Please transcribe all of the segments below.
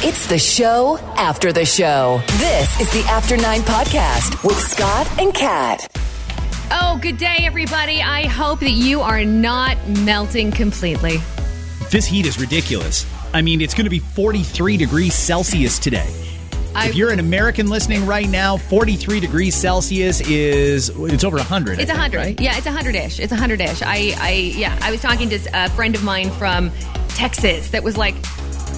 It's the show after the show. This is the After Nine Podcast with Scott and Kat. Oh, good day, everybody. I hope that you are not melting completely. This heat is ridiculous. I mean, it's going to be 43 degrees Celsius today. I- if you're an American listening right now, 43 degrees Celsius is it's over 100. It's a think, hundred. right? Yeah, it's a hundred ish. It's a hundred ish. I, I, yeah, I was talking to a friend of mine from Texas that was like,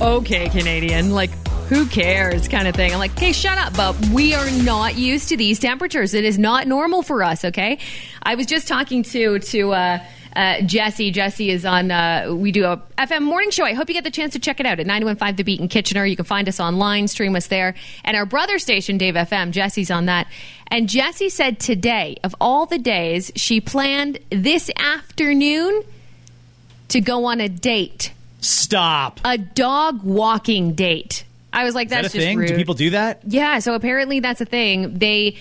"Okay, Canadian, like." Who cares, kind of thing. I'm like, okay, shut up, but we are not used to these temperatures. It is not normal for us. Okay, I was just talking to to uh, uh, Jesse. Jesse is on. Uh, we do a FM morning show. I hope you get the chance to check it out at 915 The Beat in Kitchener. You can find us online, stream us there, and our brother station, Dave FM. Jesse's on that. And Jesse said today, of all the days, she planned this afternoon to go on a date, Stop. a dog walking date. I was like, Is that that's a just thing? rude. Do people do that? Yeah, so apparently that's a thing. They,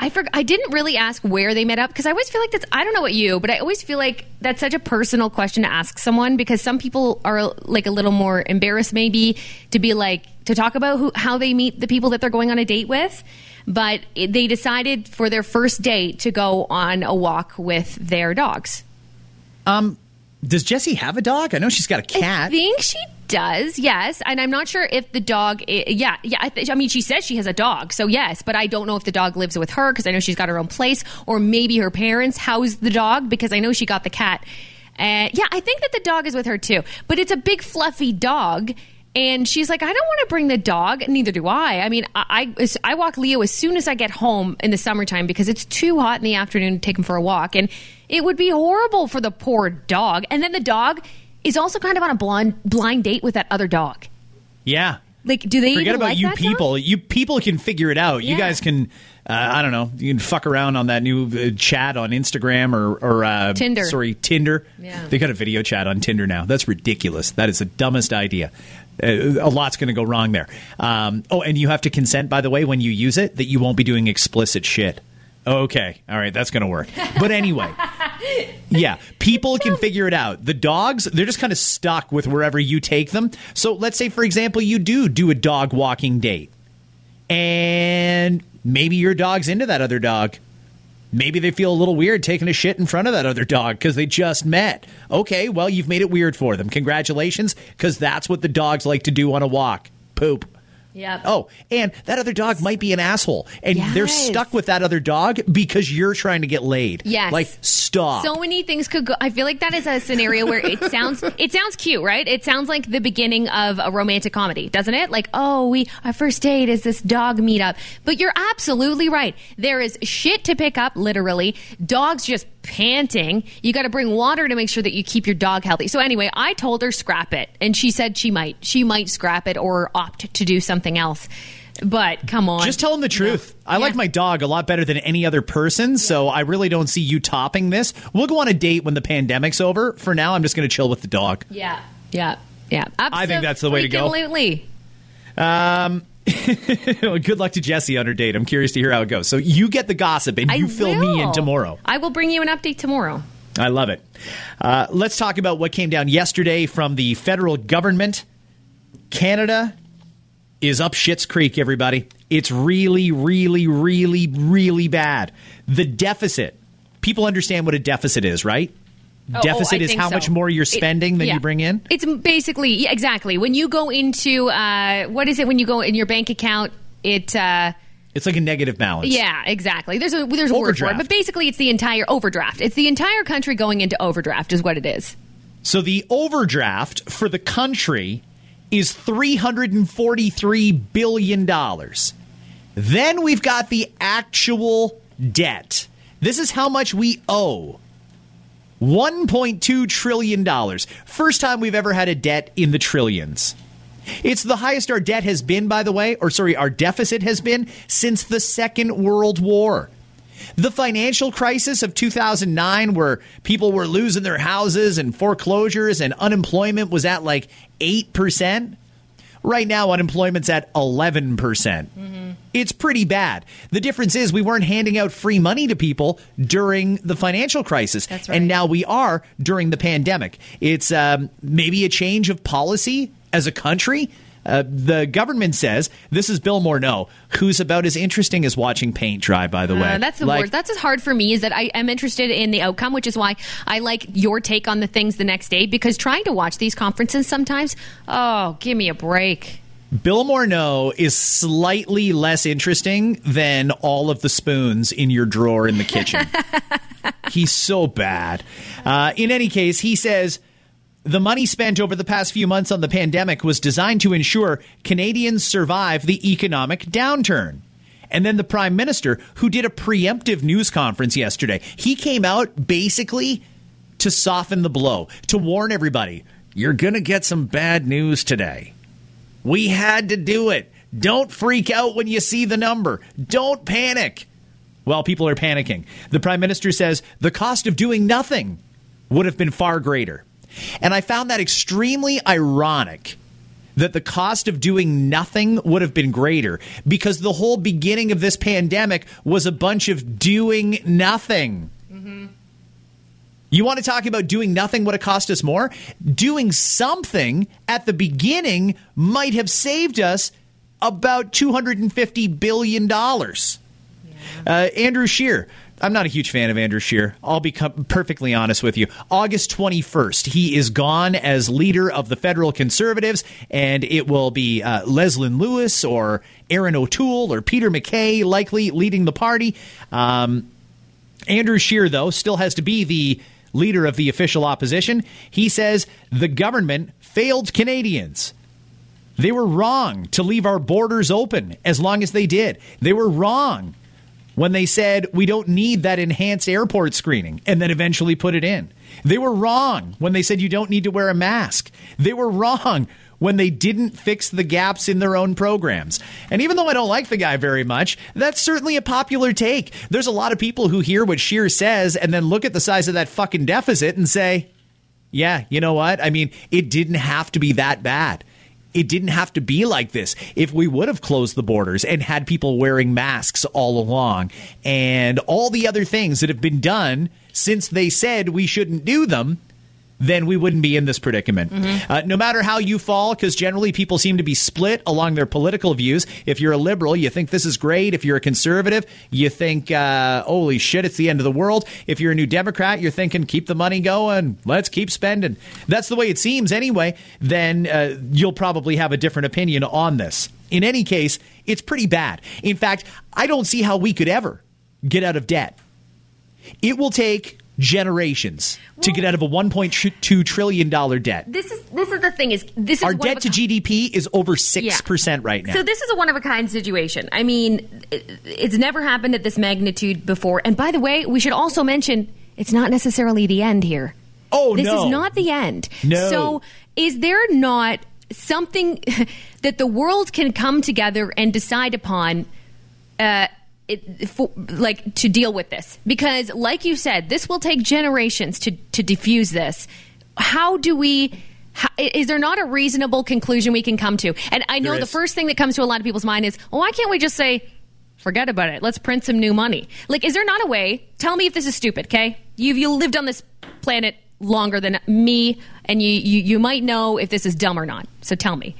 I forgot. I didn't really ask where they met up because I always feel like that's. I don't know what you, but I always feel like that's such a personal question to ask someone because some people are like a little more embarrassed maybe to be like to talk about who how they meet the people that they're going on a date with. But it, they decided for their first date to go on a walk with their dogs. Um, does Jesse have a dog? I know she's got a cat. I think she does, yes. And I'm not sure if the dog, i- yeah, yeah. I, th- I mean, she says she has a dog, so yes. But I don't know if the dog lives with her because I know she's got her own place, or maybe her parents house the dog because I know she got the cat. And yeah, I think that the dog is with her too. But it's a big fluffy dog. And she's like, I don't want to bring the dog. Neither do I. I mean, I, I I walk Leo as soon as I get home in the summertime because it's too hot in the afternoon to take him for a walk, and it would be horrible for the poor dog. And then the dog is also kind of on a blind blind date with that other dog. yeah. Like, do they Forget even about like you that people. dog? You people can figure it out. You guys can. Uh, I don't know. You can fuck around on that new uh, chat on Instagram or or uh, Tinder. Sorry, Tinder. Yeah. They got a video chat on Tinder now. That's ridiculous. That is the dumbest idea. Uh, a lot's going to go wrong there. Um, oh, and you have to consent, by the way, when you use it, that you won't be doing explicit shit. Okay, all right, that's going to work. But anyway, yeah, people can figure it out. The dogs, they're just kind of stuck with wherever you take them. So let's say, for example, you do do a dog walking date, and maybe your dog's into that other dog. Maybe they feel a little weird taking a shit in front of that other dog because they just met. Okay, well, you've made it weird for them. Congratulations, because that's what the dogs like to do on a walk poop. Yep. Oh, and that other dog might be an asshole, and they're stuck with that other dog because you're trying to get laid. Yes. like stop. So many things could go. I feel like that is a scenario where it sounds it sounds cute, right? It sounds like the beginning of a romantic comedy, doesn't it? Like, oh, we our first date is this dog meetup. But you're absolutely right. There is shit to pick up, literally. Dogs just panting. You got to bring water to make sure that you keep your dog healthy. So anyway, I told her scrap it, and she said she might. She might scrap it or opt to do something else. But come on, Just tell them the truth. I like my dog a lot better than any other person, so I really don't see you topping this. We'll go on a date when the pandemic's over. For now, I'm just going to chill with the dog. Yeah, yeah, yeah. I think that's the way to go. Absolutely. Um, Good luck to Jesse on her date. I'm curious to hear how it goes. So you get the gossip and you I fill me in tomorrow. I will bring you an update tomorrow. I love it. Uh, let's talk about what came down yesterday from the federal government. Canada is up Shit's Creek, everybody. It's really, really, really, really bad. The deficit. People understand what a deficit is, right? Oh, deficit oh, is how so. much more you're It- spending than yeah. you bring in. It's basically yeah, exactly when you go into uh, what is it when you go in your bank account? It uh, It's like a negative balance. yeah, exactly. There's a there's a word for it, Overdraft. but basically it's the entire overdraft. It's the entire country going into overdraft, is what it is. So the overdraft for the country is $343 billion. Then we've got the actual debt. This is how much we owe. $1.2 trillion. First time we've ever had a debt in the trillions. It's the highest our debt has been, by the way, or sorry, our deficit has been since the Second World War. The financial crisis of 2009, where people were losing their houses and foreclosures and unemployment was at like 8%. Right now, unemployment's at 11%. percent It's pretty bad. The difference is we weren't handing out free money to people during the financial crisis. That's right. And now we are during the pandemic. It's um, maybe a change of policy as a country. Uh, the government says this is Bill Morneau, who's about as interesting as watching paint dry. By the way, Uh, that's the Like, worst. That's as hard for me is that I am interested in the outcome, which is why I like your take on the things the next day. Because trying to watch these conferences sometimes, oh, give me a break. Bill Morneau is slightly less interesting than all of the spoons in your drawer in the kitchen. He's so bad. Uh, in any case, he says the money spent over the past few months on the pandemic was designed to ensure Canadians survive the economic downturn. And then the prime minister, who did a preemptive news conference yesterday, he came out basically to soften the blow, to warn everybody you're going to get some bad news today. We had to do it. Don't freak out when you see the number. Don't panic. Well, people are panicking. The prime minister says the cost of doing nothing would have been far greater. And I found that extremely ironic that the cost of doing nothing would have been greater because the whole beginning of this pandemic was a bunch of doing nothing. You want to talk about doing nothing would have cost us more? Doing something at the beginning might have saved us about $250 billion. Uh, Andrew Scheer. I'm not a huge fan of Andrew Scheer. I'll be perfectly honest with you. August 21st, he is gone as leader of the federal conservatives, and it will be uh, Leslyn Lewis or Erin O'Toole or Peter MacKay likely leading the party. Um, Andrew Scheer, though, still has to be the leader of the official opposition. He says the government failed Canadians. They were wrong to leave our borders open as long as they did. They were wrong when they said we don't need that enhanced airport screening and then eventually put it in. They were wrong when they said you don't need to wear a mask. They were wrong when they didn't fix the gaps in their own programs. And even though I don't like the guy very much, that's certainly a popular take. There's a lot of people who hear what Scheer says and then look at the size of that fucking deficit and say, yeah, you know what? I mean, it didn't have to be that bad. It didn't have to be like this. If we would have closed the borders and had people wearing masks all along and all the other things that have been done since they said we shouldn't do them, then we wouldn't be in this predicament. Uh, no matter how you fall, because generally people seem to be split along their political views. If you're a liberal, you think this is great. If you're a conservative, you think, uh, holy shit, it's the end of the world. If you're a new Democrat, you're thinking, keep the money going. Let's keep spending. That's the way it seems anyway. Then uh, you'll probably have a different opinion on this. In any case, it's pretty bad. In fact, I don't see how we could ever get out of debt. It will take generations to get out of a 1.2 trillion dollar debt. This is this is the thing is this is Our debt to GDP is over 6% right now. So this is a one of a kind situation. I mean, it- it's never happened at this magnitude before. And by the way, we should also mention it's not necessarily the end here. Oh, this no. is not the end. No. So is there not something that the world can come together and decide upon? Uh, it, for, like to deal with this. Because like you said this will take generations to to diffuse this. How do we how, is there not a reasonable conclusion we can come to? And i know the first thing that comes to a lot of people's mind is well why can't we just say forget about it. Let's print some new money. Like is there not a way tell me if this is stupid okay? You've you lived on this planet longer than me and you, you you might know if this is dumb or not. So tell me.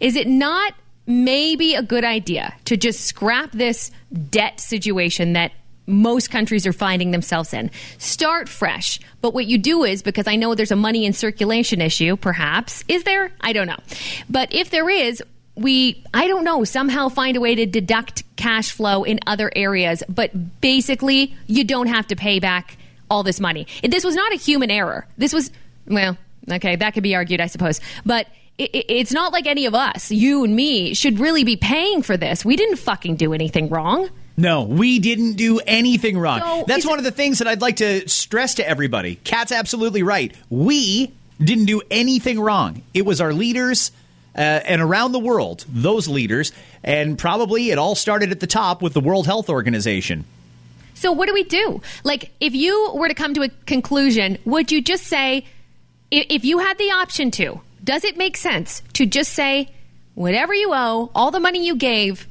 Is it not maybe a good idea to just scrap this debt situation that most countries are finding themselves in. Start fresh. But what you do is, because I know there's a money in circulation issue, perhaps. Is there? I don't know. But if there is, we, I don't know, somehow find a way to deduct cash flow in other areas. But basically, you don't have to pay back all this money. This was not a human error. This was, well, okay, that could be argued, I suppose. But it, it- it's not like any of us, you and me, should really be paying for this. We didn't fucking do anything wrong. No, we didn't do anything wrong. So That's one of the things that I'd like to stress to everybody. Kat's absolutely right. We didn't do anything wrong. It was our leaders uh, and around the world, those leaders, and probably it all started at the top with the World Health Organization. So what do we do? Like, if you were to come to a conclusion, would you just say, if you had the option to, does it make sense to just say, whatever you owe, all the money you gave,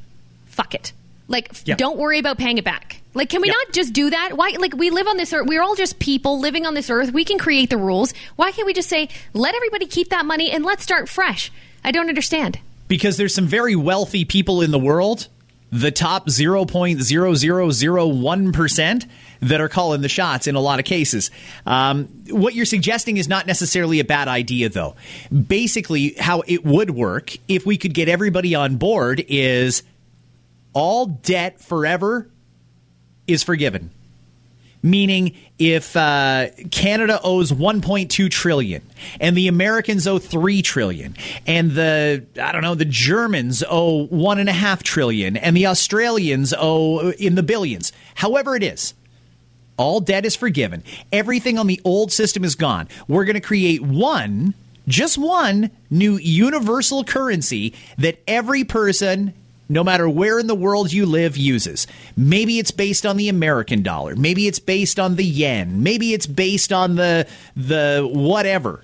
fuck it. Like, Yeah. don't worry about paying it back. Like, can we not just do that? Why? Like, we live on this earth. We're all just people living on this earth. We can create the rules. Why can't we just say, let everybody keep that money and let's start fresh? I don't understand. because there's some very wealthy people in the world, the top 0.0001%, that are calling the shots in a lot of cases. Um, what you're suggesting is not necessarily a bad idea, though. Basically, how it would work if we could get everybody on board is all debt forever is forgiven meaning if uh, Canada owes 1.2 trillion and the Americans owe 3 trillion and the I don't know the Germans owe one and a half trillion and the Australians owe in the billions, however it is. All debt is forgiven. Everything on the old system is gone. We're going to create one, just one new universal currency that every person no matter where in the world you live, uses. Maybe it's based on the American dollar. Maybe it's based on the yen. Maybe it's based on the the whatever.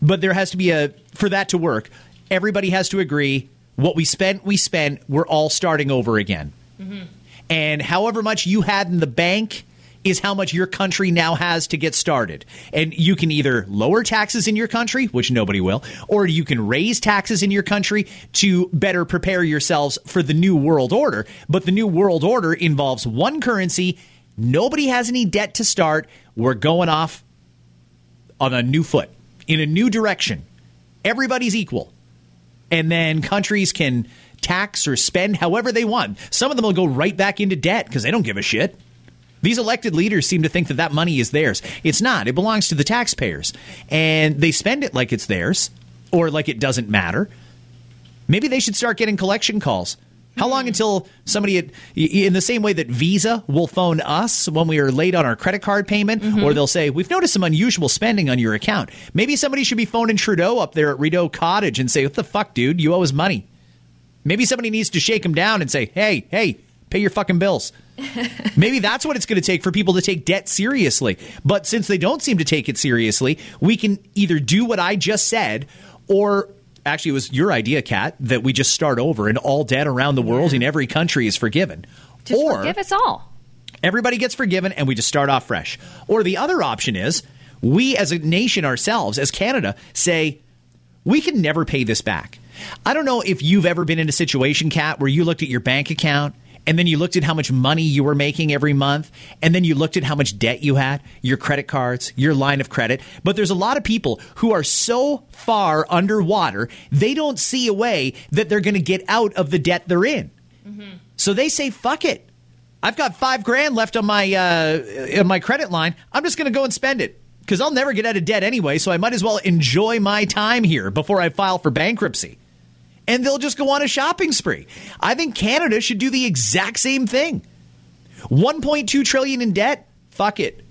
But there has to be a for that to work. Everybody has to agree. What we spent, we spent. We're all starting over again. Mm-hmm. And however much you had in the bank is how much your country now has to get started. And you can either lower taxes in your country, which nobody will, or you can raise taxes in your country to better prepare yourselves for the new world order. But the new world order involves one currency. Nobody has any debt to start. We're going off on a new foot, in a new direction. Everybody's equal. And then countries can tax or spend however they want. Some of them will go right back into debt because they don't give a shit. These elected leaders seem to think that that money is theirs. It's not. It belongs to the taxpayers. And they spend it like it's theirs or like it doesn't matter. Maybe they should start getting collection calls. How long hmm. until somebody, at, in the same way that Visa will phone us when we are late on our credit card payment, mm-hmm. or they'll say, We've noticed some unusual spending on your account. Maybe somebody should be phoning Trudeau up there at Rideau Cottage and say, What the fuck, dude? You owe us money. Maybe somebody needs to shake him down and say, Hey, hey, pay your fucking bills. Maybe that's what it's going to take for people to take debt seriously. But since they don't seem to take it seriously, we can either do what I just said or actually it was your idea, Kat, that we just start over and all debt around the world in every country is forgiven. Just or forgive us all. everybody gets forgiven and we just start off fresh. Or the other option is we as a nation ourselves, as Canada, say, we can never pay this back. I don't know if you've ever been in a situation, Kat, where you looked at your bank account and then you looked at how much money you were making every month, and then you looked at how much debt you had, your credit cards, your line of credit. But there's a lot of people who are so far underwater, they don't see a way that they're going to get out of the debt they're in. So they say, fuck it. I've got five grand left on my uh, on my credit line. I'm just going to go and spend it because I'll never get out of debt anyway. So I might as well enjoy my time here before I file for bankruptcy. And they'll just go on a shopping spree. I think Canada should do the exact same thing. 1.2 trillion in debt. Fuck it.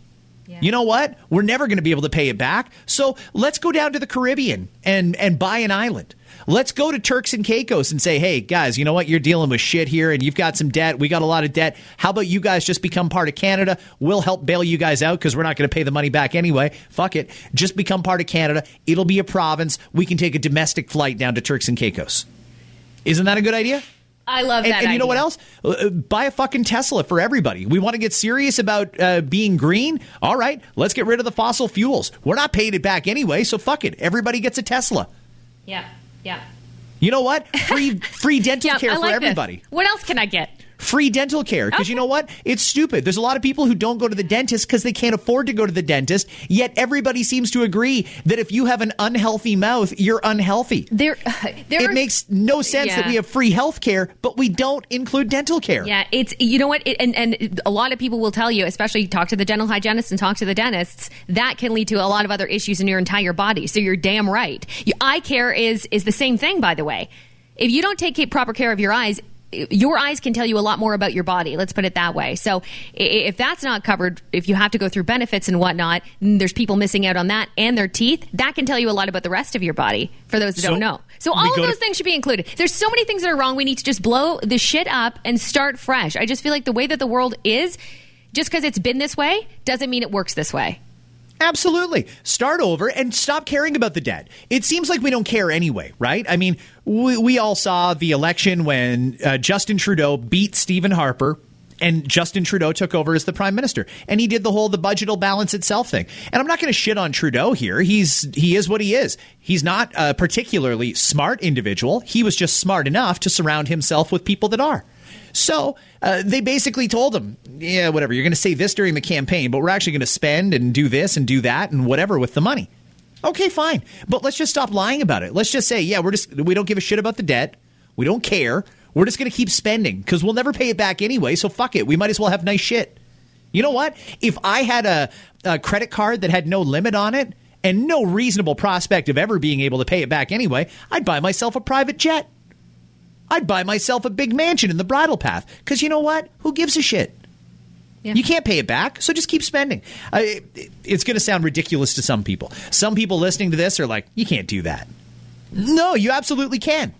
You know what? We're never going to be able to pay it back. So let's go down to the Caribbean and, and buy an island. Let's go to Turks and Caicos and say, hey, guys, you know what? You're dealing with shit here and you've got some debt. We got a lot of debt. How about you guys just become part of Canada? We'll help bail you guys out because we're not going to pay the money back anyway. Fuck it. Just become part of Canada. It'll be a province. We can take a domestic flight down to Turks and Caicos. Isn't that a good idea? I love And, that. and you know what else? Uh, buy a fucking Tesla for everybody. We want to get serious about uh, being green. All right, let's get rid of the fossil fuels. We're not paying it back anyway, so fuck it. Everybody gets a Tesla. Yeah, yeah. You know what? Free free dental Yeah, care I for like everybody. This. What else can I get? Free dental care because you know what? It's stupid. There's a lot of people who don't go to the dentist because they can't afford to go to the dentist. Yet everybody seems to agree that if you have an unhealthy mouth, you're unhealthy. There, there It are- makes no sense that we have free health care, but we don't include dental care. Yeah, it's you know what, it, and and a lot of people will tell you, especially talk to the dental hygienists and talk to the dentists, that can lead to a lot of other issues in your entire body. So you're damn right. Eye care is is the same thing, by the way. If you don't take proper care of your eyes, your eyes can tell you a lot more about your body. Let's put it that way. So if that's not covered, if you have to go through benefits and whatnot, there's people missing out on that and their teeth. That can tell you a lot about the rest of your body. For those that so don't know, so all of those to- things should be included. There's so many things that are wrong. We need to just blow the shit up and start fresh. I just feel like the way that the world is, just because it's been this way, doesn't mean it works this way. Absolutely. Start over and stop caring about the debt. It seems like we don't care anyway, right? I mean, we, we all saw the election when uh, Justin Trudeau beat Stephen Harper and Justin Trudeau took over as the prime minister, and he did the whole the budget will balance itself thing. And I'm not going to shit on Trudeau here. He's he is what he is. He's not a particularly smart individual. He was just smart enough to surround himself with people that are. So uh, they basically told him, yeah, whatever, you're going to say this during the campaign, but we're actually going to spend and do this and do that and whatever with the money. Okay, fine. But let's just stop lying about it. Let's just say, yeah, we're just, we don't give a shit about the debt. We don't care. We're just going to keep spending because we'll never pay it back anyway. So fuck it. We might as well have nice shit. You know what? If I had a, a credit card that had no limit on it and no reasonable prospect of ever being able to pay it back anyway, I'd buy myself a private jet. I'd buy myself a big mansion in the bridle path because you know what? Who gives a shit? Yeah. You can't pay it back, so just keep spending. Uh, it, it's going to sound ridiculous to some people. Some people listening to this are like, you can't do that. No, you absolutely can.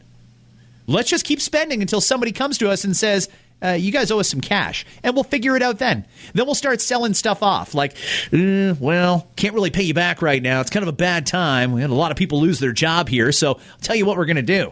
Let's just keep spending until somebody comes to us and says, uh, you guys owe us some cash, and we'll figure it out then. Then we'll start selling stuff off. Like, uh, well, can't really pay you back right now. It's kind of a bad time. We had a lot of people lose their job here, so I'll tell you what we're going to do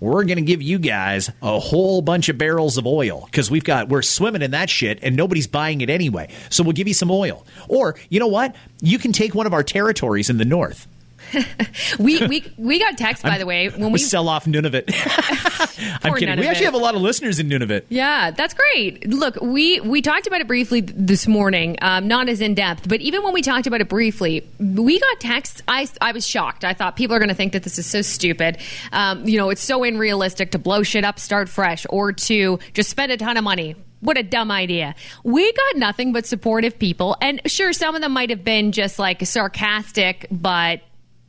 we're going to give you guys a whole bunch of barrels of oil because we've got we're swimming in that shit and nobody's buying it anyway. So we'll give you some oil. Or you know what? You can take one of our territories in the north we we we got text by the way when we sell off Nunavut. I'm kidding. Nunavut. We actually have a lot of listeners in Nunavut. Yeah, that's great. Look, we we talked about it briefly this morning, um, not as in depth, but even when we talked about it briefly, we got texts. I I was shocked. I thought people are going to think that this is so stupid. Um, you know, it's so unrealistic to blow shit up, start fresh, or to just spend a ton of money what a dumb idea. We got nothing but supportive people. And sure, some of them might have been just like sarcastic, but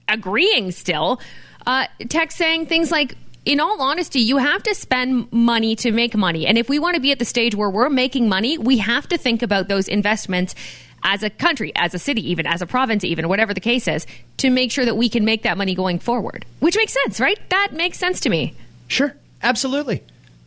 agreeing still. Uh, text saying things like, in all honesty, you have to spend money to make money. And if we want to be at the stage where we're making money, we have to think about those investments as a country, as a city, even as a province, even whatever the case is, to make sure that we can make that money going forward. Which makes sense, right? That makes sense to me. Sure, absolutely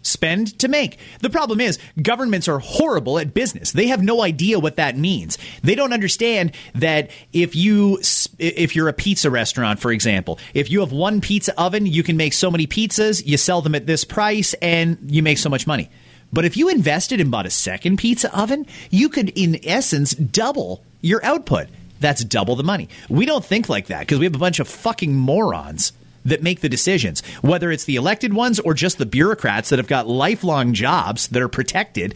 spend to make. The problem is governments are horrible at business. They have no idea what that means. They don't understand that if you if you're a pizza restaurant for example, if you have one pizza oven, you can make so many pizzas, you sell them at this price and you make so much money. But if you invested and bought a second pizza oven, you could in essence double your output. That's double the money. We don't think like that because we have a bunch of fucking morons that make the decisions, whether it's the elected ones or just the bureaucrats that have got lifelong jobs that are protected.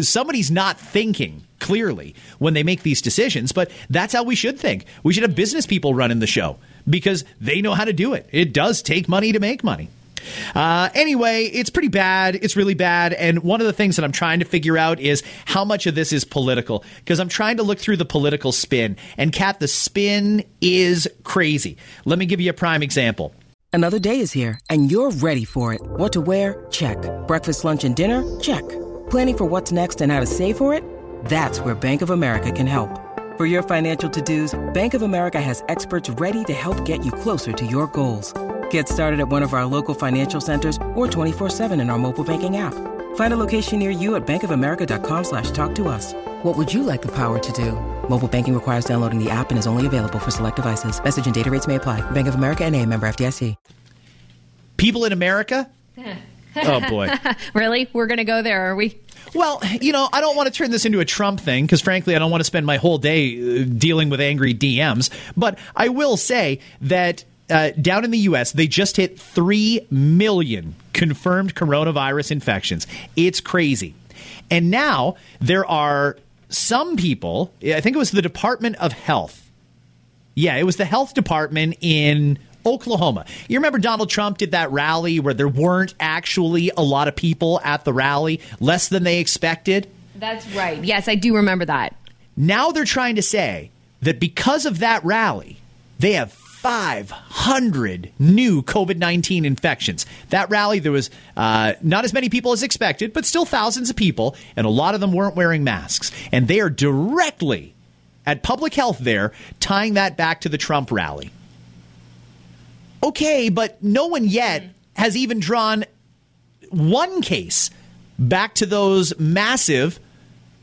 Somebody's not thinking clearly when they make these decisions, but that's how we should think. We should have business people running the show because they know how to do it. It does take money to make money. Uh, anyway, it's pretty bad. It's really bad. And one of the things that I'm trying to figure out is how much of this is political because I'm trying to look through the political spin. And Kat, the spin is crazy. Let me give you a prime example. Another day is here, and you're ready for it. What to wear? Check. Breakfast, lunch, and dinner? Check. Planning for what's next and how to save for it? That's where Bank of America can help. For your financial to-dos, Bank of America has experts ready to help get you closer to your goals. Get started at one of our local financial centers or 24-7 in our mobile banking app. Find a location near you at bankofamerica.com slash talk to us. What would you like the power to do? Mobile banking requires downloading the app and is only available for select devices. Message and data rates may apply. Bank of America and a member FDIC. People in America? oh, boy. really? We're going to go there, are we? Well, you know, I don't want to turn this into a Trump thing because, frankly, I don't want to spend my whole day uh, dealing with angry DMs. But I will say that uh, down in the U.S., they just hit 3 million confirmed coronavirus infections. It's crazy. And now there are some people, I think it was the Department of Health. Yeah, it was the health department in Oklahoma. You remember Donald Trump did that rally where there weren't actually a lot of people at the rally, less than they expected? That's right. Yes, I do remember that. Now they're trying to say that because of that rally, they have 500 new COVID 19 infections. That rally, there was uh, not as many people as expected, but still thousands of people, and a lot of them weren't wearing masks. And they are directly at public health there, tying that back to the Trump rally. Okay, but no one yet has even drawn one case back to those massive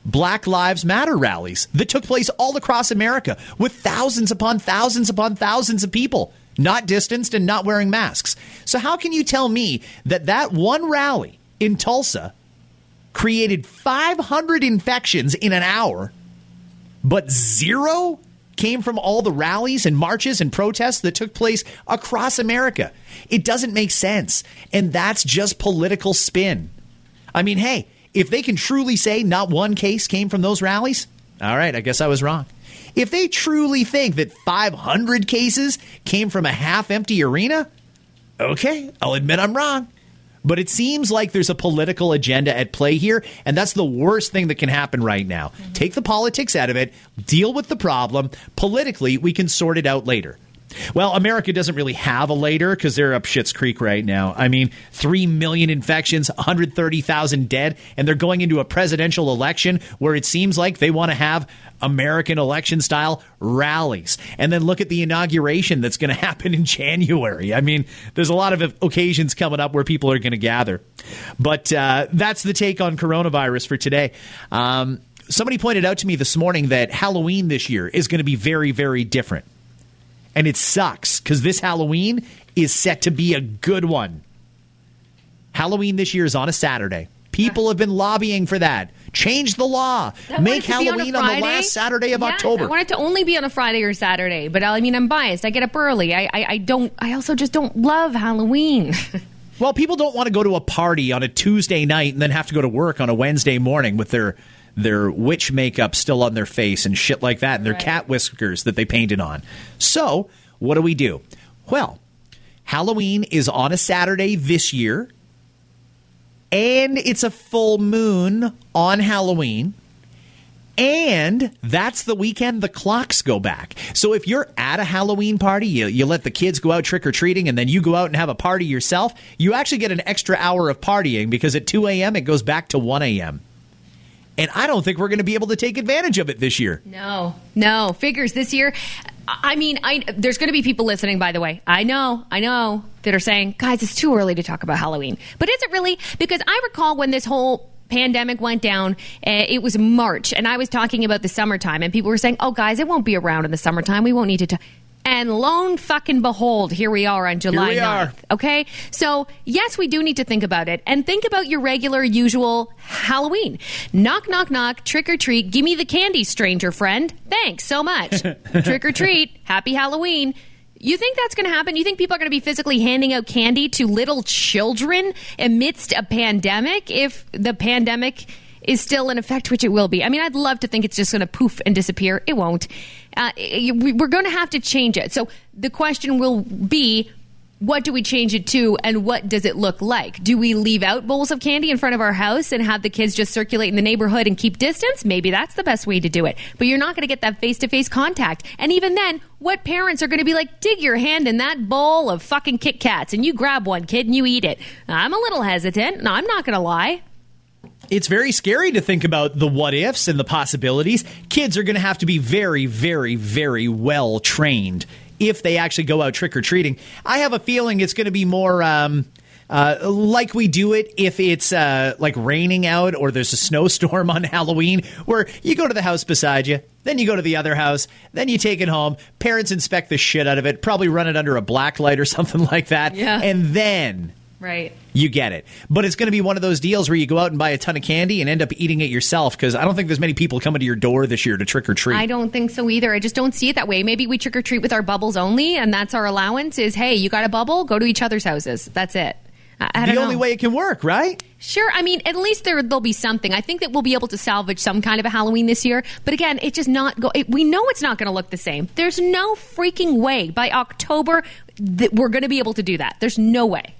Black Lives Matter rallies that took place all across America with thousands upon thousands upon thousands of people not distanced and not wearing masks. So, how can you tell me that that one rally in Tulsa created 500 infections in an hour, but zero came from all the rallies and marches and protests that took place across America? It doesn't make sense. And that's just political spin. I mean, hey, if they can truly say not one case came from those rallies, all right, I guess I was wrong. If they truly think that 500 cases came from a half empty arena, okay, I'll admit I'm wrong. But it seems like there's a political agenda at play here, and that's the worst thing that can happen right now. Mm-hmm. Take the politics out of it, deal with the problem. Politically, we can sort it out later. Well, America doesn't really have a later because they're up Shit's Creek right now. I mean, 3 million infections, 130,000 dead, and they're going into a presidential election where it seems like they want to have American election style rallies. And then look at the inauguration that's going to happen in January. I mean, there's a lot of occasions coming up where people are going to gather. But uh, that's the take on coronavirus for today. Um, somebody pointed out to me this morning that Halloween this year is going to be very, very different and it sucks because this Halloween is set to be a good one. Halloween this year is on a Saturday. People have been lobbying for that. Change the law. Make Halloween on, on, the last Saturday of yes, October. I want it to only be on a Friday or Saturday, but I mean, I'm biased. I get up early. I, I, I don't. I also just don't love Halloween. well, people don't want to go to a party on a Tuesday night and then have to go to work on a Wednesday morning with their their witch makeup still on their face and shit like that, and their right. cat whiskers that they painted on. So, what do we do? Well, Halloween is on a Saturday this year, and it's a full moon on Halloween. And that's the weekend the clocks go back. So if you're at a Halloween party, you, you let the kids go out trick or treating, and then you go out and have a party yourself, you actually get an extra hour of partying because at 2 a.m. it goes back to 1 a.m and I don't think we're going to be able to take advantage of it this year. No, no. Figures this year. I mean, I, there's going to be people listening, by the way. I know, I know, that are saying, guys, it's too early to talk about Halloween. But is it really? Because I recall when this whole pandemic went down, uh, it was March, and I was talking about the summertime, and people were saying, oh, guys, it won't be around in the summertime. We won't need to. T-. And lone fucking behold, here we are on July here 9th. Are. Okay? So, yes, we do need to think about it. And think about your regular, usual Halloween. Knock, knock, knock, trick or treat. Give me the candy, stranger friend. Thanks so much. trick or treat. Happy Halloween. You think that's going to happen? You think people are going to be physically handing out candy to little children amidst a pandemic if the pandemic is still in effect, which it will be. I mean, I'd love to think it's just going to poof and disappear. It won't. Uh, we're going to have to change it. So the question will be what do we change it to and what does it look like? Do we leave out bowls of candy in front of our house and have the kids just circulate in the neighborhood and keep distance? Maybe that's the best way to do it. But you're not going to get that face to face contact. And even then, what parents are going to be like, dig your hand in that bowl of fucking Kit Kats and you grab one, kid, and you eat it? I'm a little hesitant. No, I'm not going to lie it's very scary to think about the what ifs and the possibilities. Kids are going to have to be very, very, very well trained if they actually go out trick or treating. I have a feeling it's going to be more. Um, uh, like we do it if it's uh, like raining out or there's a snowstorm on Halloween, where you go to the house beside you, then you go to the other house, then you take it home. Parents inspect the shit out of it, probably run it under a black light or something like that, yeah. and then Right. You get it. But it's going to be one of those deals where you go out and buy a ton of candy and end up eating it yourself because I don't think there's many people coming to your door this year to trick or treat. I don't think so either. I just don't see it that way. Maybe we trick or treat with our bubbles only, and that's our allowance is hey, you got a bubble? Go to each other's houses. That's it. I, the know. only way it can work, right? Sure. I mean, at least there there'll be something. I think that we'll be able to salvage some kind of a Halloween this year. But again, it just not go. It, we know it's not going to look the same. There's no freaking way by October that we're going to be able to do that. There's no way.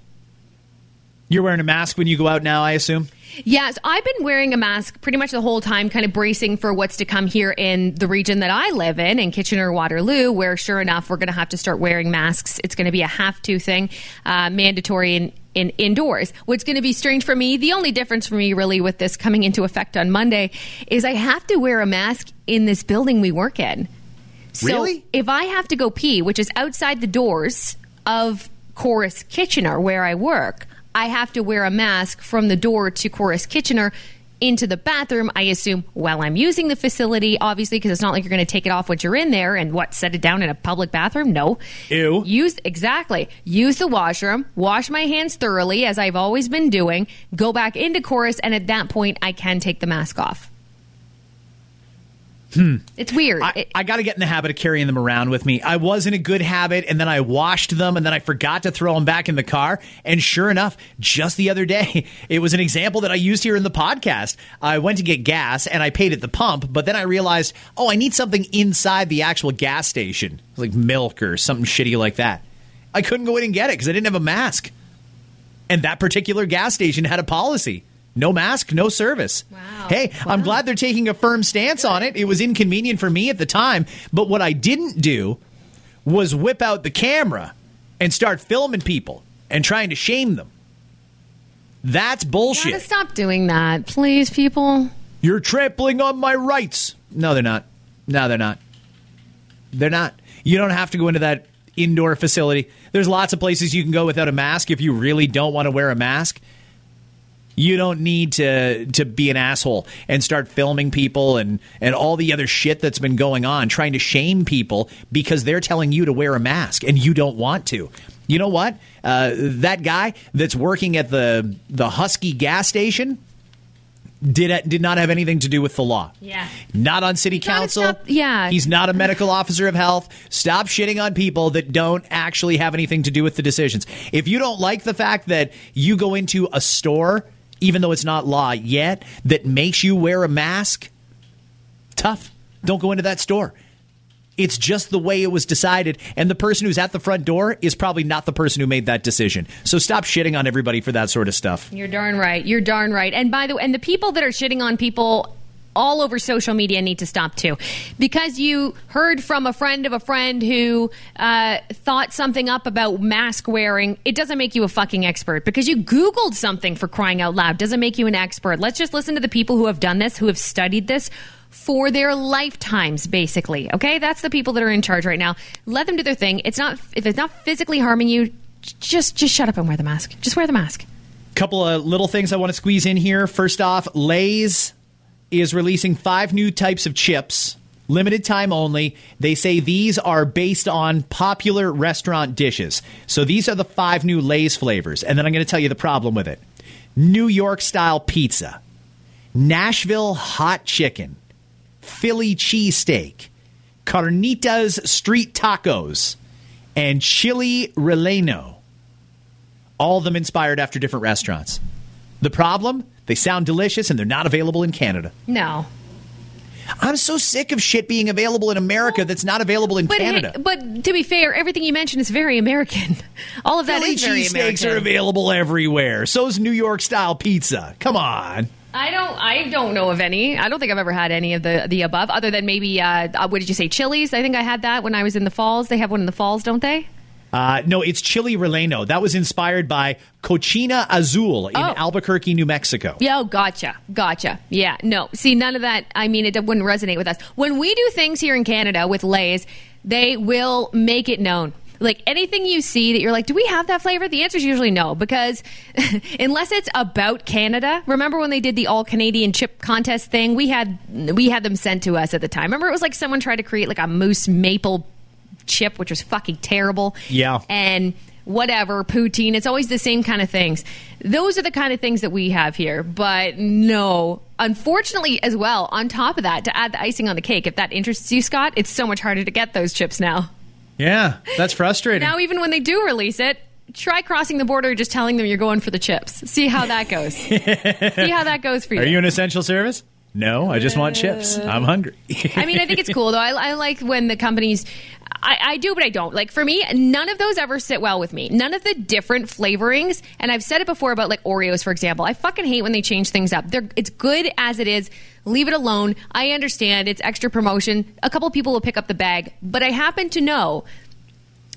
You're wearing a mask when you go out now, I assume? Yes, I've been wearing a mask pretty much the whole time, kind of bracing for what's to come here in the region that I live in, in Kitchener Waterloo, where sure enough, we're going to have to start wearing masks. It's going to be a have to thing, uh, mandatory in, in indoors. What's going to be strange for me, the only difference for me really with this coming into effect on Monday, is I have to wear a mask in this building we work in. So Really? if I have to go pee, which is outside the doors of Corus Kitchener where I work, I have to wear a mask from the door to Corus Kitchener into the bathroom, I assume, while I'm using the facility, obviously, because it's not like you're going to take it off once you're in there and what, set it down in a public bathroom? No. Ew. Use, exactly. Use the washroom, wash my hands thoroughly, as I've always been doing, go back into Corus, and at that point, I can take the mask off. Hmm. It's weird. I, I got to get in the habit of carrying them around with me. I was in a good habit, and then I washed them, and then I forgot to throw them back in the car. And sure enough, just the other day, it was an example that I used here in the podcast. I went to get gas, and I paid at the pump, but then I realized, oh, I need something inside the actual gas station, like milk or something shitty like that. I couldn't go in and get it because I didn't have a mask. And that particular gas station had a policy. No mask, no service. Wow. Hey, I'm glad they're taking a firm stance on it. It was inconvenient for me at the time, but what I didn't do was whip out the camera and start filming people and trying to shame them. That's Gotta bullshit. stop doing that, please, people. You're trampling on my rights. No, they're not. No, they're not. They're not. You don't have to go into that indoor facility. There's lots of places you can go without a mask if you really don't want to wear a mask. You don't need to to be an asshole and start filming people and and all the other shit that's been going on trying to shame people because they're telling you to wear a mask and you don't want to. You know what? Uh, that guy that's working at the the Husky gas station did did not have anything to do with the law. Yeah. Not on city council. stop- yeah. He's not a medical officer of health. Stop shitting on people that don't actually have anything to do with the decisions. If you don't like the fact that you go into a store even though it's not law yet that makes you wear a mask, tough. Don't go into that store. It's just the way it was decided, and the person who's at the front door is probably not the person who made that decision. So stop shitting on everybody for that sort of stuff. You're darn right. You're darn right. And by the way, and the people that are shitting on people all over social media need to stop too, because you heard from a friend of a friend who uh, thought something up about mask wearing. It doesn't make you a fucking expert because you Googled something for crying out loud. Doesn't make you an expert. Let's just listen to the people who have done this, who have studied this. For their lifetimes, basically. Okay, that's the people that are in charge right now. Let them do their thing. It's not if it's not physically harming you. Just just shut up and wear the mask. Just wear the mask. Couple of little things I want to squeeze in here. First off, Lay's is releasing five new types of chips, limited time only. They say these are based on popular restaurant dishes. So these are the five new Lay's flavors. And then I'm going to tell you the problem with it New York style pizza, Nashville hot chicken, Philly cheesesteak, Carnitas street tacos, and chili relleno all of them inspired after different restaurants. The problem? They sound delicious and they're not available in Canada. No, I'm so sick of shit being available in America that's not available in But Canada. but to be fair, everything you mentioned is very American. All of that Philly is very cheesesteaks American. are available everywhere. So's New York style pizza. Come on. I don't. I don't know of any. I don't think I've ever had any of the the above, other than maybe. Uh, uh, what did you say? Chili's. I think I had that when I was in the falls. They have one in the falls, don't they? Uh, no, it's chili relleno. That was inspired by Cocina Azul in Oh. Albuquerque, New Mexico. Yeah, oh, gotcha, gotcha. Yeah, no. See, none of that. I mean, it wouldn't resonate with us. When we do things here in Canada with Lay's, they will make it known. Like anything you see that you're like, do we have that flavor? The answer is usually no, because unless it's about Canada. Remember when they did the all Canadian chip contest thing? We had we had them sent to us at the time. Remember it was like someone tried to create like a moose maple chip, which was fucking terrible. Yeah. And whatever, poutine. It's always the same kind of things. Those are the kind of things that we have here. But no, unfortunately, as well, on top of that, to add the icing on the cake, if that interests you, Scott, it's so much harder to get those chips now. Yeah, that's frustrating. Now, even when they do release it, try crossing the border, just telling them you're going for the chips. See how that goes. See how that goes for you. Are you an essential service? No, I just want chips. I'm hungry. I mean, I think it's cool though. I, I like when the companies. I, I do, but I don't. Like for me, none of those ever sit well with me. None of the different flavorings, and I've said it before about like Oreos, for example. I fucking hate when they change things up. They're, it's good as it is. Leave it alone. I understand it's extra promotion. A couple people will pick up the bag, but I happen to know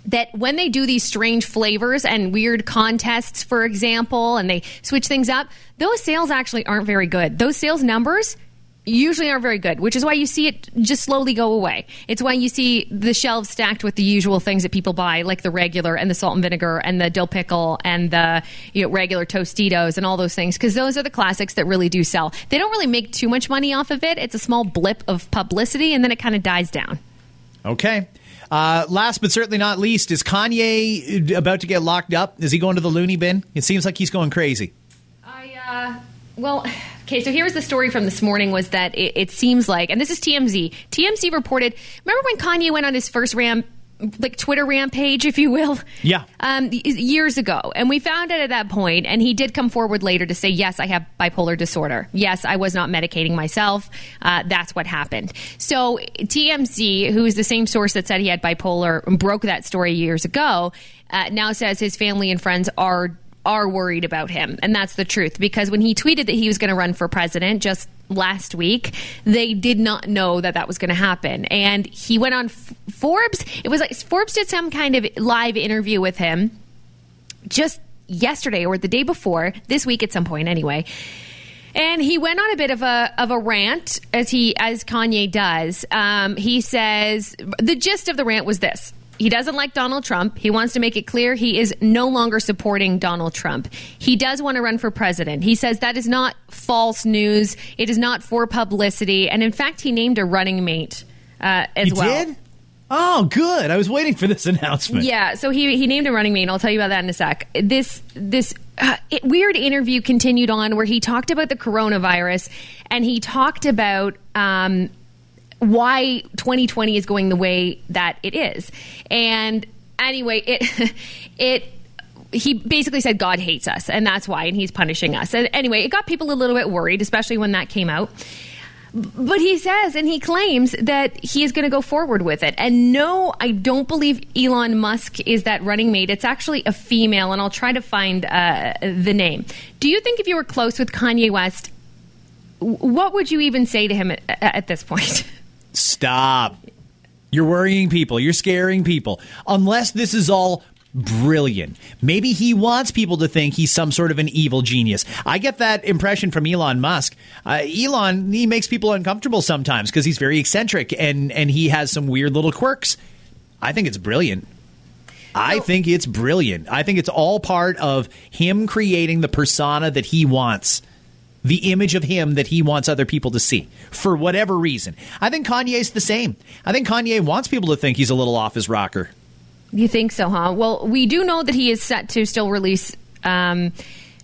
that when they do these strange flavors and weird contests, for example, and they switch things up, those sales actually aren't very good. Those sales numbers usually aren't very good, which is why you see it just slowly go away. It's why you see the shelves stacked with the usual things that people buy, like the regular and the salt and vinegar and the dill pickle and the you know, regular Tostitos and all those things, because those are the classics that really do sell. They don't really make too much money off of it. It's a small blip of publicity, and then it kind of dies down. Okay. Uh, last but certainly not least, is Kanye about to get locked up? Is he going to the loony bin? It seems like he's going crazy. I, uh, well, okay, so here's the story from this morning was that it, it seems like, and this is TMZ. TMZ reported, remember when Kanye went on his first ram like Twitter rampage, if you will. Yeah. Um, years ago, and we found out at that point, and he did come forward later to say, "Yes, I have bipolar disorder. Yes, I was not medicating myself. Uh, that's what happened." So TMZ, who is the same source that said he had bipolar, broke that story years ago. Uh, now says his family and friends are are worried about him. And that's the truth because when he tweeted that he was going to run for president just last week, they did not know that that was going to happen. And he went on F- Forbes. It was like Forbes did some kind of live interview with him just yesterday or the day before, this week at some point anyway. And he went on a bit of a of a rant as he as Kanye does. Um, he says the gist of the rant was this: he doesn't like Donald Trump. He wants to make it clear he is no longer supporting Donald Trump. He does want to run for president. He says that is not false news. It is not for publicity. And in fact, he named a running mate uh, as he well. Did? Oh, good. I was waiting for this announcement. Yeah, so he he named a running mate. And I'll tell you about that in a sec. This this uh, it, weird interview continued on where he talked about the coronavirus and he talked about. Um, why 2020 is going the way that it is. And anyway, it it he basically said God hates us and that's why and he's punishing us. And anyway, it got people a little bit worried, especially when that came out. But he says and he claims that he is going to go forward with it. And no, I don't believe Elon Musk is that running mate. It's actually a female, and I'll try to find uh, the name. Do you think if you were close with Kanye West, what would you even say to him at, at this point? Stop. You're worrying people. You're scaring people. Unless this is all brilliant. Maybe he wants people to think he's some sort of an evil genius. I get that impression from Elon Musk. Uh, Elon, he makes people uncomfortable sometimes because he's very eccentric and, and he has some weird little quirks. I think it's brilliant. I think it's brilliant. I think it's all part of him creating the persona that he wants the image of him that he wants other people to see for whatever reason. I think Kanye's the same. I think Kanye wants people to think he's a little off his rocker. You think so, huh? Well, we do know that he is set to still release um,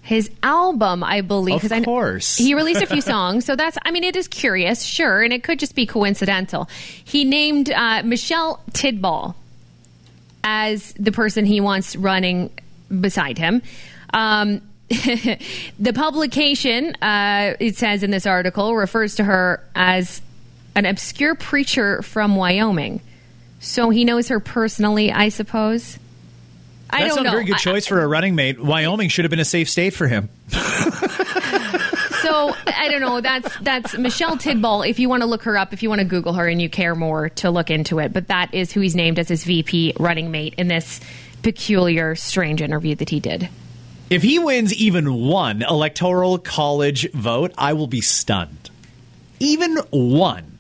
his album, I believe. Of course. I, he released a few songs, so that's, I mean, it is curious, sure, and it could just be coincidental. He named uh, Michelle Tidball as the person he wants running beside him. Um, the publication, uh, it says in this article, refers to her as an obscure preacher from Wyoming. So he knows her personally, I suppose. I That's don't not a very good I- choice for a running mate. Wyoming should have been a safe state for him. so I don't know. That's that's Michelle Tidball. If you want to look her up, if you want to Google her and you care more to look into it, but that is who he's named as his VP running mate in this peculiar, strange interview that he did. If he wins even one electoral college vote, I will be stunned. Even one.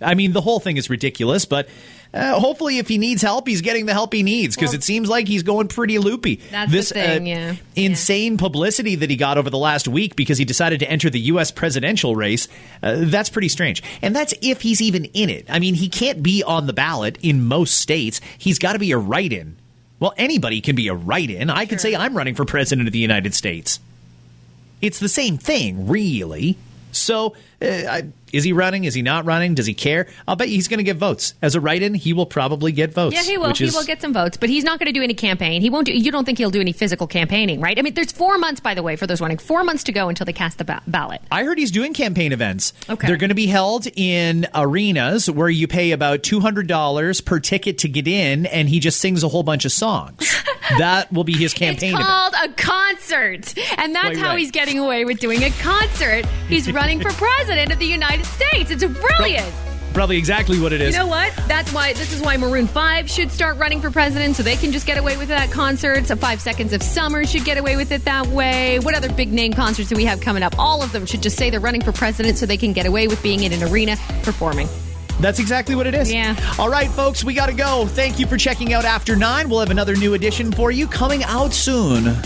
I mean, the whole thing is ridiculous, but uh, hopefully, if he needs help, he's getting the help he needs because Well- it seems like he's going pretty loopy. That's the this uh, thing, yeah. insane publicity that he got over the last week because he decided to enter the U.S. presidential race, uh, that's pretty strange. And that's if he's even in it. I mean, he can't be on the ballot in most states, he's got to be a write in. Well, anybody can be a write in. I can say I'm running for president of the United States. It's the same thing, really. So Eh, I, is he running? Is he not running? Does he care? I'll bet you he's going to get votes. As a write-in, he will probably get votes. Yeah, he will. He is- will get some votes, but he's not going to do any campaign. He won't do. You don't think he'll do any physical campaigning, right? I mean, there's four months, by the way, for those running. Four months to go until they cast the ba- ballot. I heard he's doing campaign events. Okay. They're going to be held in arenas where you pay about $200 per ticket to get in, and he just sings a whole bunch of songs. that will be his campaign It's event. called a concert, and that's how right. he's getting away with doing a concert. He's running for president of the United States. It's brilliant. Probably exactly what it is. You know what? That's why this is why Maroon 5 should start running for president so they can just get away with that concert. So 5 Seconds of Summer should get away with it that way. What other big name concerts do we have coming up? All of them should just say they're running for president so they can get away with being in an arena performing. That's exactly what it is. Yeah. All right, folks, we got to go. Thank you for checking out After Nine. We'll have another new edition for you coming out soon.